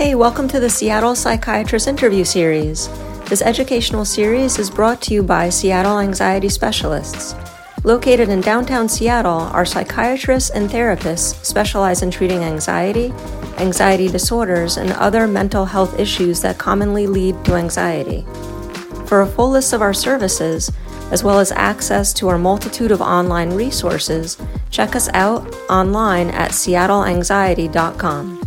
Hey, welcome to the Seattle Psychiatrist Interview Series. This educational series is brought to you by Seattle Anxiety Specialists. Located in downtown Seattle, our psychiatrists and therapists specialize in treating anxiety, anxiety disorders, and other mental health issues that commonly lead to anxiety. For a full list of our services, as well as access to our multitude of online resources, check us out online at seattleanxiety.com.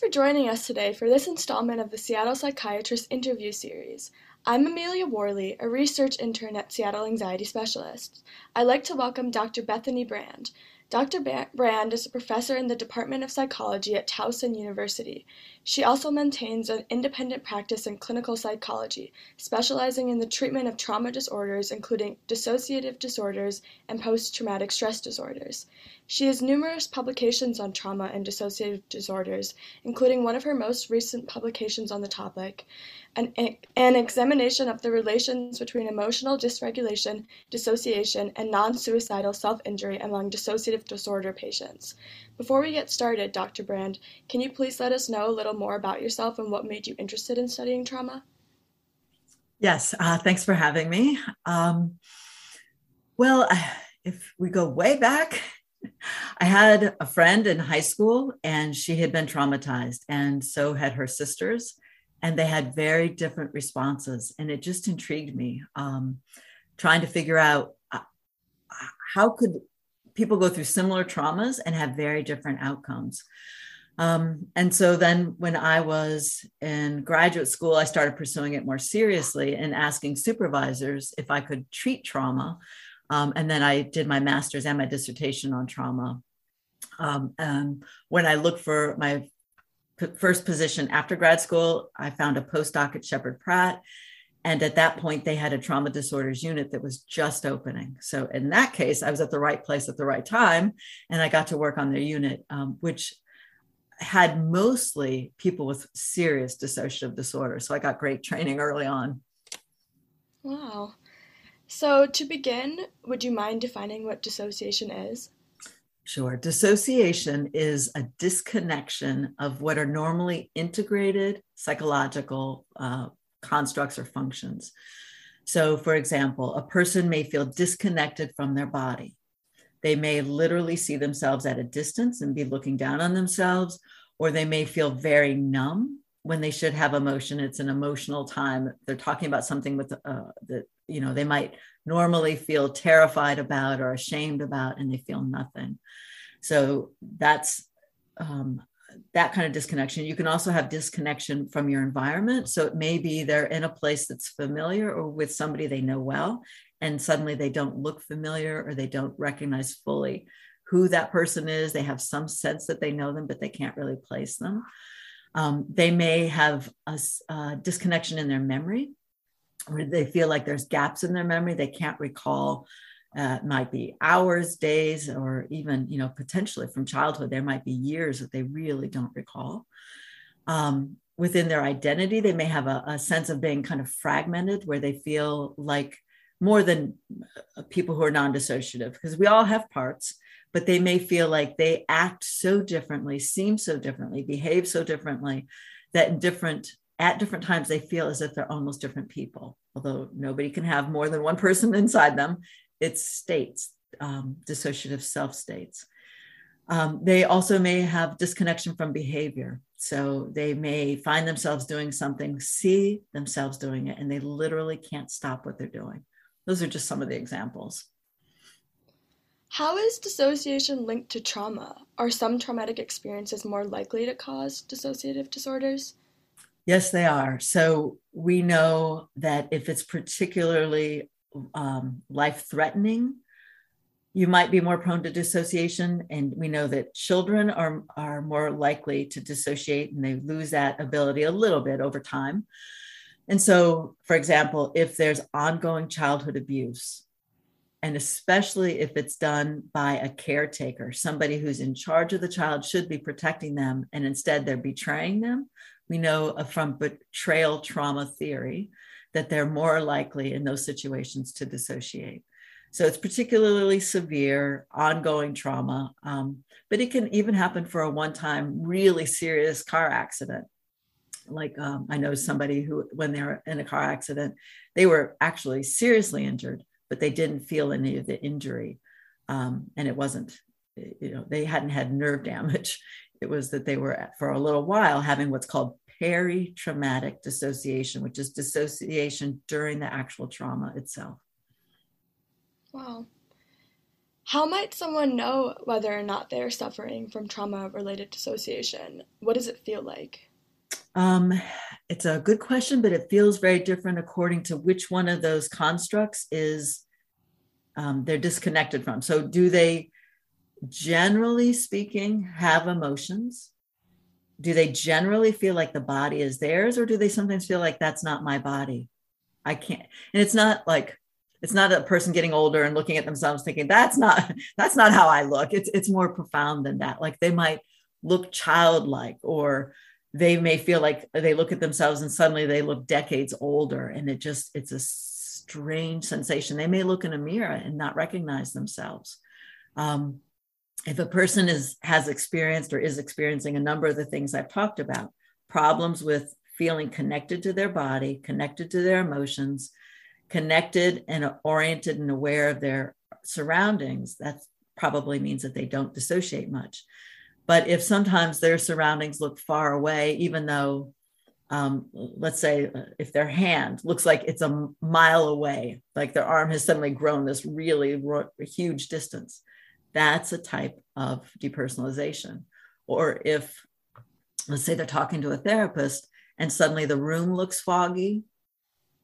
for joining us today for this installment of the Seattle Psychiatrist Interview Series. I'm Amelia Worley, a research intern at Seattle Anxiety Specialists. I'd like to welcome Dr. Bethany Brand. Dr. Brand is a professor in the Department of Psychology at Towson University. She also maintains an independent practice in clinical psychology, specializing in the treatment of trauma disorders, including dissociative disorders and post traumatic stress disorders. She has numerous publications on trauma and dissociative disorders, including one of her most recent publications on the topic, an, an examination of the relations between emotional dysregulation, dissociation, and non suicidal self injury among dissociative disorder patients. Before we get started, Dr. Brand, can you please let us know a little more about yourself and what made you interested in studying trauma? Yes, uh, thanks for having me. Um, well, if we go way back, I had a friend in high school and she had been traumatized, and so had her sisters and they had very different responses and it just intrigued me um, trying to figure out uh, how could people go through similar traumas and have very different outcomes um, and so then when i was in graduate school i started pursuing it more seriously and asking supervisors if i could treat trauma um, and then i did my master's and my dissertation on trauma um, and when i looked for my first position after grad school, I found a postdoc at Sheppard Pratt. And at that point, they had a trauma disorders unit that was just opening. So, in that case, I was at the right place at the right time. And I got to work on their unit, um, which had mostly people with serious dissociative disorder. So, I got great training early on. Wow. So, to begin, would you mind defining what dissociation is? Sure. Dissociation is a disconnection of what are normally integrated psychological uh, constructs or functions. So, for example, a person may feel disconnected from their body. They may literally see themselves at a distance and be looking down on themselves, or they may feel very numb when they should have emotion. It's an emotional time. They're talking about something with uh, that you know they might normally feel terrified about or ashamed about, and they feel nothing. So that's um, that kind of disconnection. You can also have disconnection from your environment. So it may be they're in a place that's familiar or with somebody they know well, and suddenly they don't look familiar or they don't recognize fully who that person is. They have some sense that they know them, but they can't really place them. Um, they may have a, a disconnection in their memory, where they feel like there's gaps in their memory. They can't recall uh, might be hours, days, or even, you know, potentially from childhood, there might be years that they really don't recall. Um, within their identity, they may have a, a, sense of being kind of fragmented where they feel like more than uh, people who are non dissociative, because we all have parts, but they may feel like they act so differently, seem so differently, behave so differently that different at different times they feel as if they're almost different people although nobody can have more than one person inside them it's states, um, dissociative self states. Um, they also may have disconnection from behavior. So they may find themselves doing something, see themselves doing it, and they literally can't stop what they're doing. Those are just some of the examples. How is dissociation linked to trauma? Are some traumatic experiences more likely to cause dissociative disorders? Yes, they are. So we know that if it's particularly um, life threatening, you might be more prone to dissociation. And we know that children are, are more likely to dissociate and they lose that ability a little bit over time. And so, for example, if there's ongoing childhood abuse, and especially if it's done by a caretaker, somebody who's in charge of the child should be protecting them, and instead they're betraying them. We know from betrayal trauma theory that they're more likely in those situations to dissociate. So it's particularly severe, ongoing trauma, um, but it can even happen for a one time, really serious car accident. Like um, I know somebody who, when they were in a car accident, they were actually seriously injured, but they didn't feel any of the injury. Um, and it wasn't, you know, they hadn't had nerve damage. It was that they were, for a little while, having what's called peri-traumatic dissociation, which is dissociation during the actual trauma itself. Wow. How might someone know whether or not they are suffering from trauma related dissociation? What does it feel like? Um, it's a good question, but it feels very different according to which one of those constructs is um, they're disconnected from. So, do they, generally speaking, have emotions? Do they generally feel like the body is theirs, or do they sometimes feel like that's not my body? I can't. And it's not like it's not a person getting older and looking at themselves thinking that's not that's not how I look. It's it's more profound than that. Like they might look childlike or they may feel like they look at themselves and suddenly they look decades older and it just it's a strange sensation. They may look in a mirror and not recognize themselves. Um, if a person is has experienced or is experiencing a number of the things i've talked about problems with feeling connected to their body connected to their emotions connected and oriented and aware of their surroundings that probably means that they don't dissociate much but if sometimes their surroundings look far away, even though, um, let's say, if their hand looks like it's a mile away, like their arm has suddenly grown this really ro- huge distance, that's a type of depersonalization. Or if, let's say, they're talking to a therapist and suddenly the room looks foggy,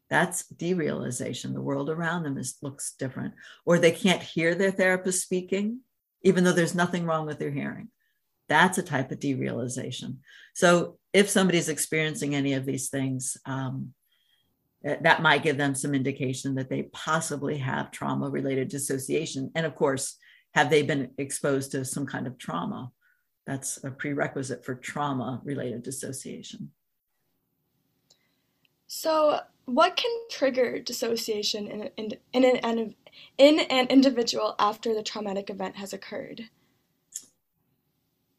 that's derealization. The world around them is, looks different. Or they can't hear their therapist speaking, even though there's nothing wrong with their hearing. That's a type of derealization. So if somebody's experiencing any of these things, um, that might give them some indication that they possibly have trauma related dissociation. And of course, have they been exposed to some kind of trauma? That's a prerequisite for trauma related dissociation. So, what can trigger dissociation in, in, in, an, in an individual after the traumatic event has occurred?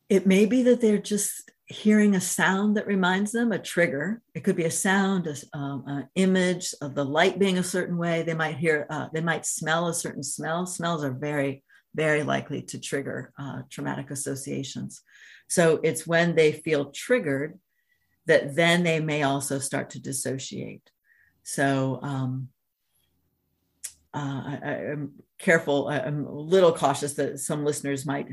It may be that they're just hearing a sound that reminds them a trigger. It could be a sound um, an image of the light being a certain way. They might hear uh, they might smell a certain smell. Smells are very very likely to trigger uh, traumatic associations. So it's when they feel triggered that then they may also start to dissociate. So um, uh, I, am careful. I'm a little cautious that some listeners might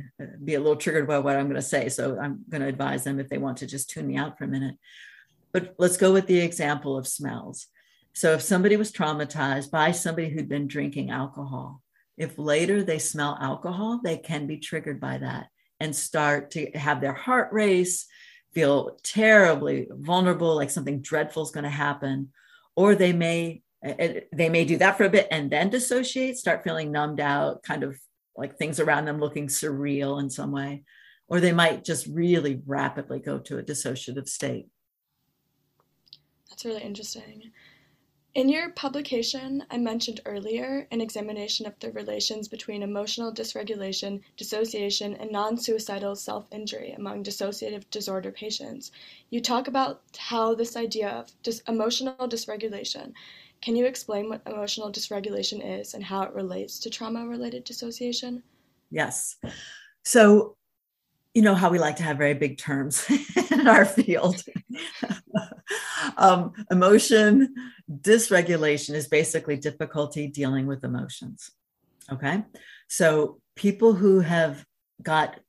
be a little triggered by what I'm going to say. So I'm going to advise them if they want to just tune me out for a minute. But let's go with the example of smells. So if somebody was traumatized by somebody who'd been drinking alcohol, if later they smell alcohol, they can be triggered by that and start to have their heart race, feel terribly vulnerable, like something dreadful is going to happen. Or they may eh, eh, they may do that for a bit and then dissociate, start feeling numbed out, kind of like things around them looking surreal in some way. Or they might just really rapidly go to a dissociative state. That's really interesting. In your publication, I mentioned earlier an examination of the relations between emotional dysregulation, dissociation, and non suicidal self injury among dissociative disorder patients. You talk about how this idea of dis- emotional dysregulation can you explain what emotional dysregulation is and how it relates to trauma related dissociation? Yes. So, you know how we like to have very big terms in our field. um, emotion dysregulation is basically difficulty dealing with emotions. Okay. So, people who have got,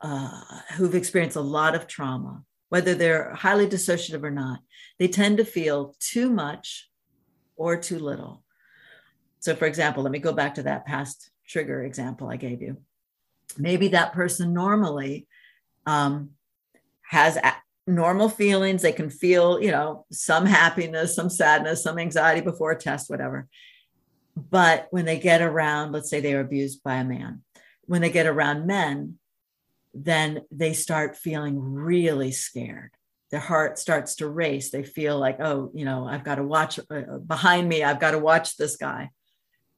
uh, who've experienced a lot of trauma, whether they're highly dissociative or not, they tend to feel too much or too little. So, for example, let me go back to that past trigger example I gave you. Maybe that person normally um, has a- normal feelings. They can feel, you know, some happiness, some sadness, some anxiety before a test, whatever. But when they get around, let's say they were abused by a man, when they get around men, then they start feeling really scared. Their heart starts to race. They feel like, oh, you know, I've got to watch uh, behind me. I've got to watch this guy.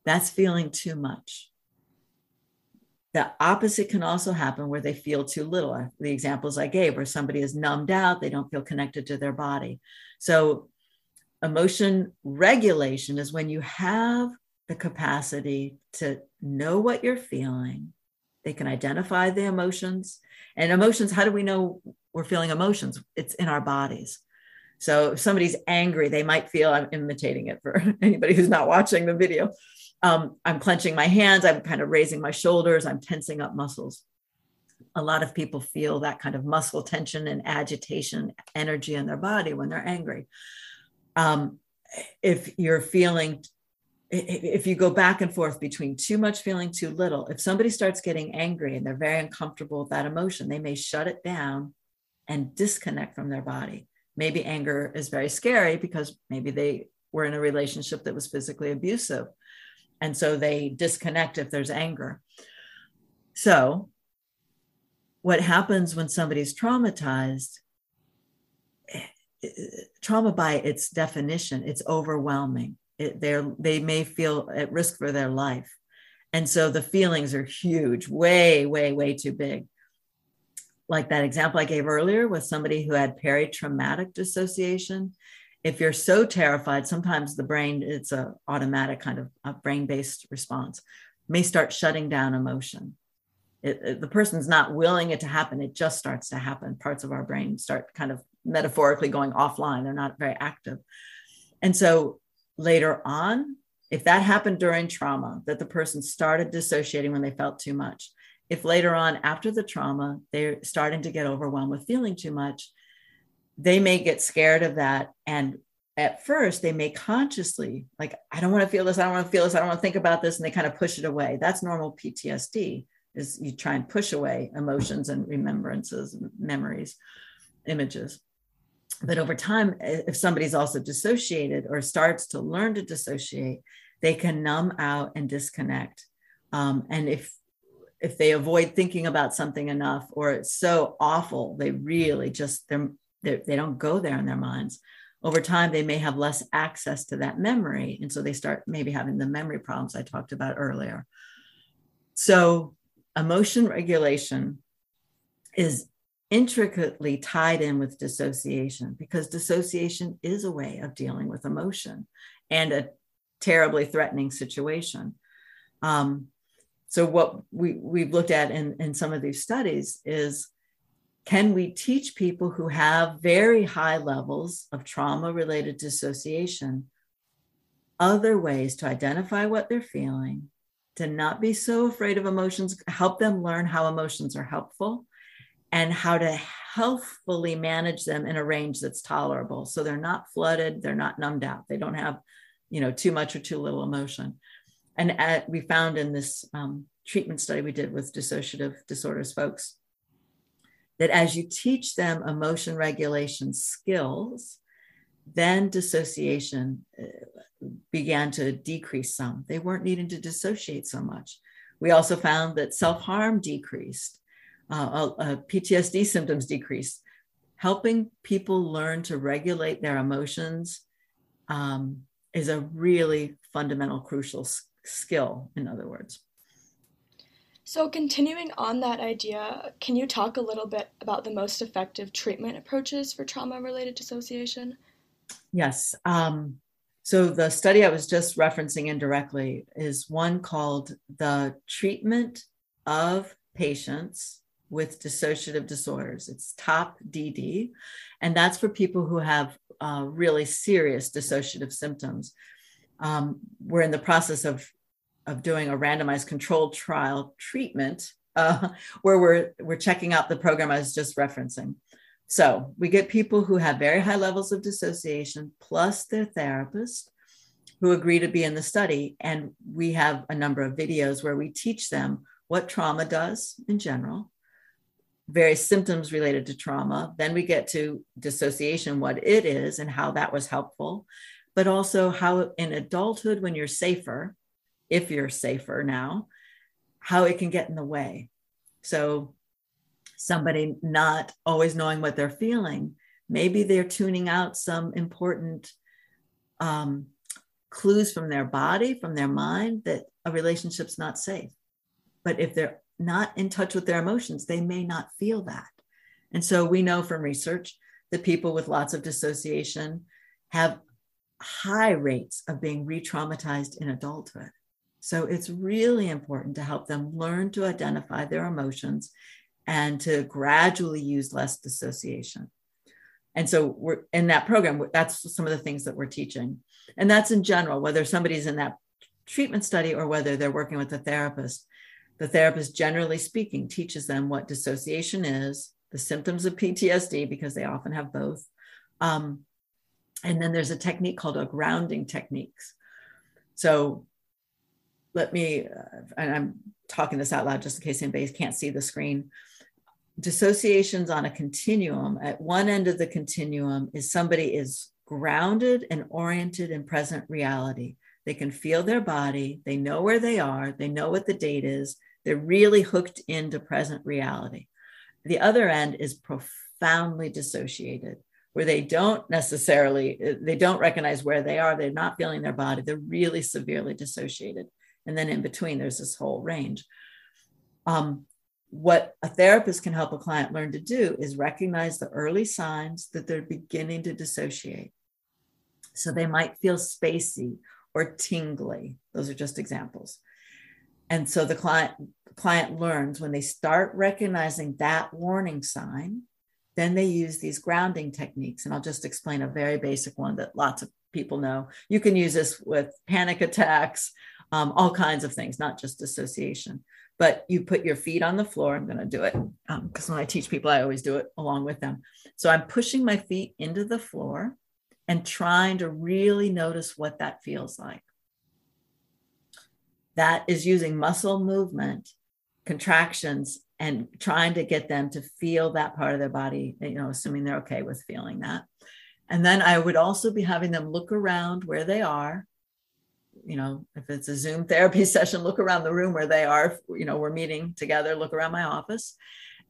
That's feeling too much. The opposite can also happen where they feel too little. The examples I gave, where somebody is numbed out, they don't feel connected to their body. So, emotion regulation is when you have the capacity to know what you're feeling. They can identify the emotions. And emotions, how do we know we're feeling emotions? It's in our bodies. So if somebody's angry, they might feel I'm imitating it for anybody who's not watching the video. Um, I'm clenching my hands, I'm kind of raising my shoulders, I'm tensing up muscles. A lot of people feel that kind of muscle tension and agitation, energy in their body when they're angry. Um, if you're feeling if you go back and forth between too much feeling too little if somebody starts getting angry and they're very uncomfortable with that emotion they may shut it down and disconnect from their body. Maybe anger is very scary because maybe they were in a relationship that was physically abusive and so they disconnect if there's anger. So what happens when somebody's traumatized trauma by its definition it's overwhelming. It, they may feel at risk for their life. And so the feelings are huge way way way too big like that example i gave earlier with somebody who had peri-traumatic dissociation. If you're so terrified sometimes the brain it's a automatic kind of a brain-based response may start shutting down emotion. It, it, the person's not willing it to happen. It just starts to happen. Parts of our brain start kind of metaphorically going offline. They're not very active. And so later on, if that happened during trauma, that the person started dissociating when they felt too much, if later on after the trauma, they're starting to get overwhelmed with feeling too much, they may get scared of that. And at first, they may consciously, like, I don't want to feel this, I don't want to feel this, I don't want to think about this, and they kind of push it away. That's normal PTSD, is you try and push away emotions and remembrances, memories, images but over time if somebody's also dissociated or starts to learn to dissociate they can numb out and disconnect um, and if if they avoid thinking about something enough or it's so awful they really just they're, they're they don't go there in their minds over time they may have less access to that memory and so they start maybe having the memory problems i talked about earlier so emotion regulation is intricately tied in with dissociation because dissociation is a way of dealing with emotion and a terribly threatening situation. Um, so, what we, we've looked at in, in some of these studies is can we teach people who have very high levels of trauma related dissociation other ways to identify what they're feeling, to not be so afraid of emotions, help them learn how emotions are helpful, and how to healthfully manage them in a range that's tolerable. So they're not flooded, they're not numbed out, they don't have, you know, too much or too little emotion. And at, we found in this um, treatment study we did with dissociative disorders folks that as you teach them emotion regulation skills, then dissociation uh, began to decrease some. They weren't needing to dissociate so much. We also found that self harm decreased uh, uh, PTSD symptoms decreased. Helping people learn to regulate their emotions um, is a really fundamental, crucial skill, in other words. So, continuing on that idea, can you talk a little bit about the most effective treatment approaches for trauma related dissociation? Yes. Um, so, the study I was just referencing indirectly is one called the treatment of patients with dissociative disorders. It's TOP DD, and that's for people who have uh, really serious dissociative symptoms. Um, we're in the process of of doing a randomized controlled trial treatment uh, where we're we're checking out the program I was just referencing. So we get people who have very high levels of dissociation plus their therapist who agree to be in the study, and we have a number of videos where we teach them what trauma does in general, various symptoms related to trauma. Then we get to dissociation, what it is and how that was helpful, but also how in adulthood, when you're safer, if you're safer now, how it can get in the way. So, somebody not always knowing what they're feeling, maybe they're tuning out some important um, clues from their body, from their mind that a relationship's not safe. But if they're not in touch with their emotions, they may not feel that. And so we know from research that people with lots of dissociation have high rates of being re traumatized in adulthood. So it's really important to help them learn to identify their emotions and to gradually use less dissociation. And so we're in that program, that's some of the things that we're teaching. And that's in general, whether somebody's in that treatment study or whether they're working with a therapist. The therapist, generally speaking, teaches them what dissociation is, the symptoms of PTSD, because they often have both. Um, and then there's a technique called a grounding techniques. So let me, uh, and I'm talking this out loud just in case anybody can't see the screen. Dissociations on a continuum. At one end of the continuum is somebody is grounded and oriented in present reality. They can feel their body, they know where they are, they know what the date is, they're really hooked into present reality. The other end is profoundly dissociated where they don't necessarily they don't recognize where they are they're not feeling their body they're really severely dissociated. And then in between there's this whole range. Um, what a therapist can help a client learn to do is recognize the early signs that they're beginning to dissociate. So they might feel spacey or tingly. Those are just examples. And so the client client learns when they start recognizing that warning sign, then they use these grounding techniques. And I'll just explain a very basic one that lots of people know. You can use this with panic attacks, um, all kinds of things, not just dissociation. But you put your feet on the floor. I'm going to do it because um, when I teach people, I always do it along with them. So I'm pushing my feet into the floor and trying to really notice what that feels like. That is using muscle movement contractions and trying to get them to feel that part of their body, you know, assuming they're okay with feeling that. And then I would also be having them look around where they are. You know, if it's a Zoom therapy session, look around the room where they are. You know, we're meeting together, look around my office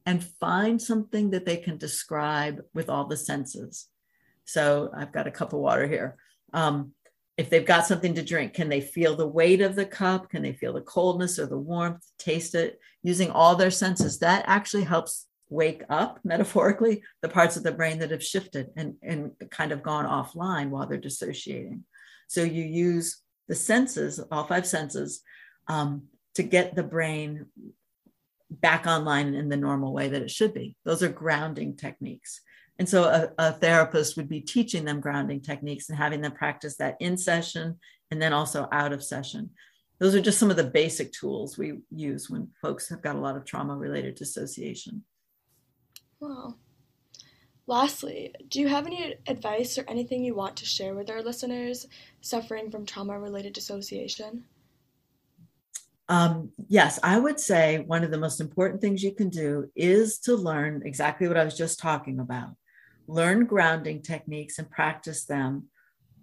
and find something that they can describe with all the senses. So I've got a cup of water here. Um, if they've got something to drink, can they feel the weight of the cup? Can they feel the coldness or the warmth? Taste it using all their senses. That actually helps wake up, metaphorically, the parts of the brain that have shifted and, and kind of gone offline while they're dissociating. So you use the senses, all five senses, um, to get the brain back online in the normal way that it should be. Those are grounding techniques. And so a, a, therapist would be teaching them grounding techniques and having them practice that in session and then also out of session. Those are just some of the basic tools we use when folks have got a lot of trauma related dissociation. Wow. Lastly, do you have any advice or anything you want to share with our listeners suffering from trauma related dissociation? Um, yes, I would say one of the most important things you can do is to learn exactly what I was just talking about learn grounding techniques and practice them,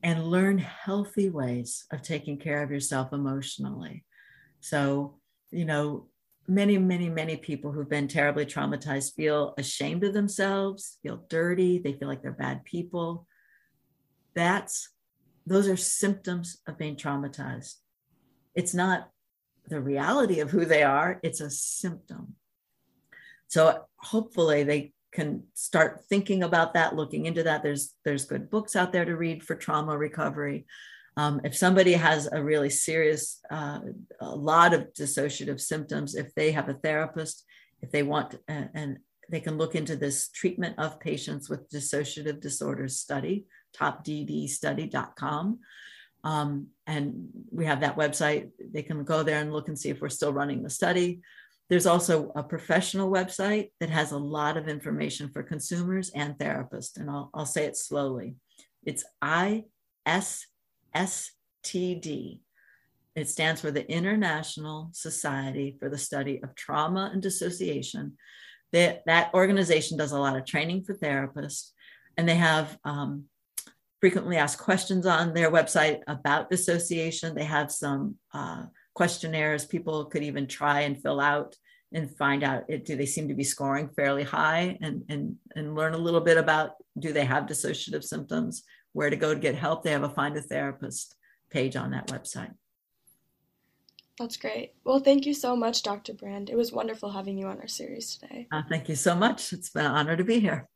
and learn healthy ways of taking care of yourself emotionally. So, you know, many, many, many people who've been terribly traumatized feel ashamed of themselves, feel dirty, they feel like they're bad people. That's those are symptoms of being traumatized. It's not the reality of who they are, it's a symptom. So hopefully they can start thinking about that, looking into that. There's there's good books out there to read for trauma recovery. Um, if somebody has a really serious, uh, a lot of dissociative symptoms, if they have a therapist, if they want, uh, and they can look into this treatment of patients with dissociative disorders study, topddstudy.com. Um, and we have that website. They can go there and look and see if we're still running the study. There's also a professional website that has a lot of information for consumers and therapists. And I'll, I'll say it slowly. It's ISSTD. It stands for the International Society for the Study of Trauma and Dissociation. That, that organization does a lot of training for therapists, and they have um, frequently asked questions on their website about dissociation. They have some uh, questionnaires people could even try and fill out and find out it, do they seem to be scoring fairly high and, and, and learn a little bit about do they have dissociative symptoms, where to go to get help. They have a find a therapist page on that website. That's great. Well, thank you so much, Dr. Brand. It was wonderful having you on our series today. Uh, thank you so much. It's been an honor to be here.